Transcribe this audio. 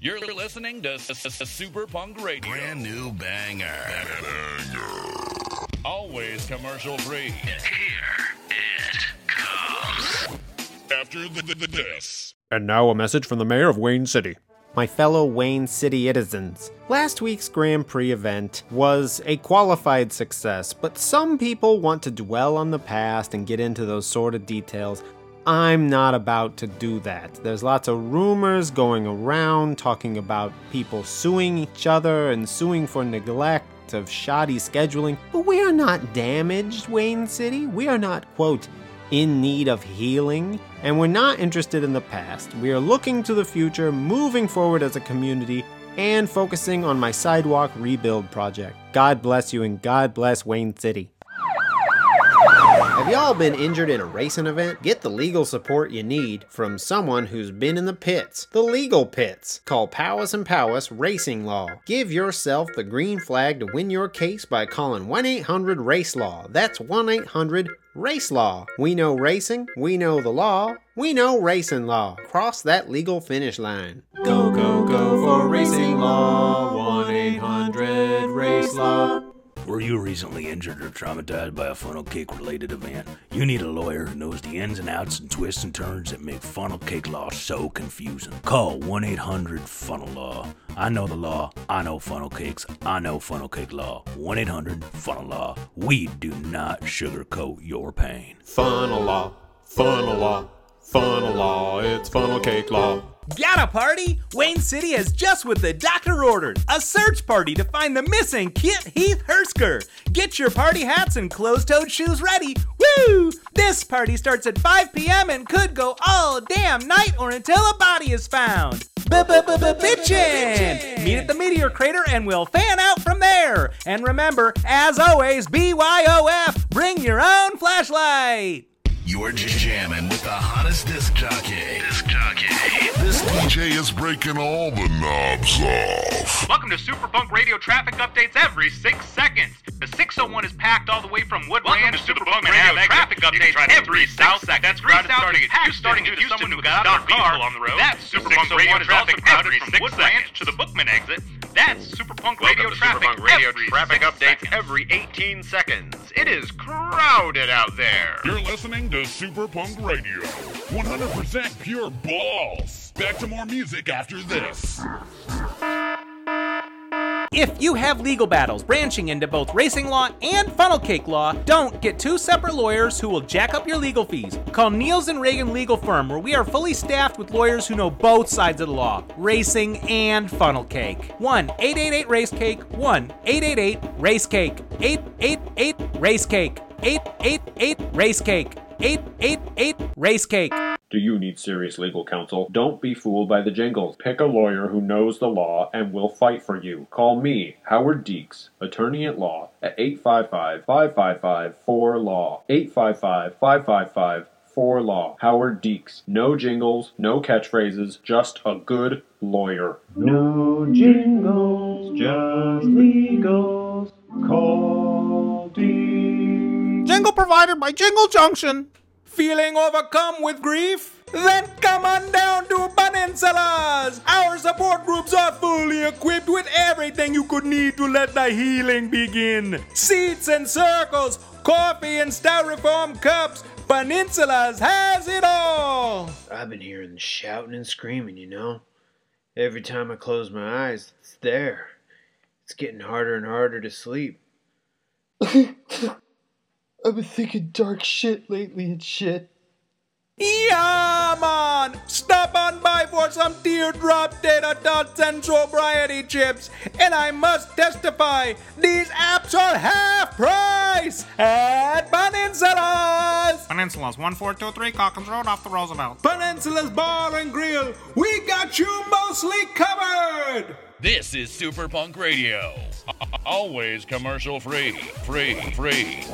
You're listening to S- S- S- Super Punk Radio. Brand new banger. Always commercial free. Here it comes. After the, the, the this. And now a message from the mayor of Wayne City. My fellow Wayne City citizens, last week's Grand Prix event was a qualified success, but some people want to dwell on the past and get into those sort of details. I'm not about to do that. There's lots of rumors going around talking about people suing each other and suing for neglect of shoddy scheduling, but we are not damaged, Wayne City. We are not, quote, in need of healing, and we're not interested in the past. We are looking to the future, moving forward as a community, and focusing on my sidewalk rebuild project. God bless you, and God bless Wayne City. Have y'all been injured in a racing event? Get the legal support you need from someone who's been in the pits, the legal pits. Call Powis and Powis Racing Law. Give yourself the green flag to win your case by calling 1 800 Race Law. That's 1 800 Race Law. We know racing, we know the law, we know racing law. Cross that legal finish line. Go, go, go for racing law. 1 800 Race Law. Were you recently injured or traumatized by a funnel cake related event? You need a lawyer who knows the ins and outs and twists and turns that make funnel cake law so confusing. Call 1 800 Funnel Law. I know the law. I know funnel cakes. I know funnel cake law. 1 800 Funnel Law. We do not sugarcoat your pain. Funnel law, funnel law, funnel law, it's funnel cake law. Got a party? Wayne City has just what the doctor ordered a search party to find the missing Kit Heath Hersker. Get your party hats and closed toed shoes ready. Woo! This party starts at 5 p.m. and could go all damn night or until a body is found. Bitchin'! Meet at the meteor crater and we'll fan out from there. And remember, as always, BYOF, bring your own flashlight. You're jamming with the hottest disc jockey. Disc jockey. This DJ is breaking all the knobs off. Welcome to Super Punk Radio traffic updates every six seconds. The 601 is packed all the way from Woodland Welcome to to Super Super Punk Punk Radio Radio traffic Exit. Updates try every six south. seconds. That's crowded south starting is at Houston starting due to Houston someone who who got got out of out their car. on the road. That's The Super Punk Radio traffic also every from six Woodland seconds. to the Bookman exit. That's Super Punk Welcome Radio to Super traffic Punk Radio every traffic six updates seconds. every 18 seconds. It is crowded out there. You're listening to Super Punk Radio. 100% pure balls. Back to more music after this. If you have legal battles branching into both racing law and funnel cake law, don't get two separate lawyers who will jack up your legal fees. Call Niels and Reagan Legal Firm, where we are fully staffed with lawyers who know both sides of the law, racing and funnel cake. 1 888 Race Cake, 1 888 Race Cake, 888 Race Cake, 888 Race Cake, 888 Race Cake. Do you need serious legal counsel? Don't be fooled by the jingles. Pick a lawyer who knows the law and will fight for you. Call me, Howard Deeks, attorney at law, at 855 555 4LAW. 855 555 4LAW. Howard Deeks. No jingles, no catchphrases, just a good lawyer. No jingles, just legals. Call Deeks. Jingle provided by Jingle Junction. Feeling overcome with grief? Then come on down to Peninsulas! Our support groups are fully equipped with everything you could need to let the healing begin. Seats and circles, coffee and styrofoam cups. Peninsulas has it all! I've been hearing the shouting and screaming, you know. Every time I close my eyes, it's there. It's getting harder and harder to sleep. I've been thinking dark shit lately and shit. Yeah, man! Stop on by for some teardrop data dots and sobriety chips. And I must testify, these apps are half price at Peninsulas! Peninsulas, 1423 Calkins Road off the Roosevelt. Peninsula's Bar and Grill, we got you mostly covered! This is Super Punk Radio. Always commercial free. Free, free.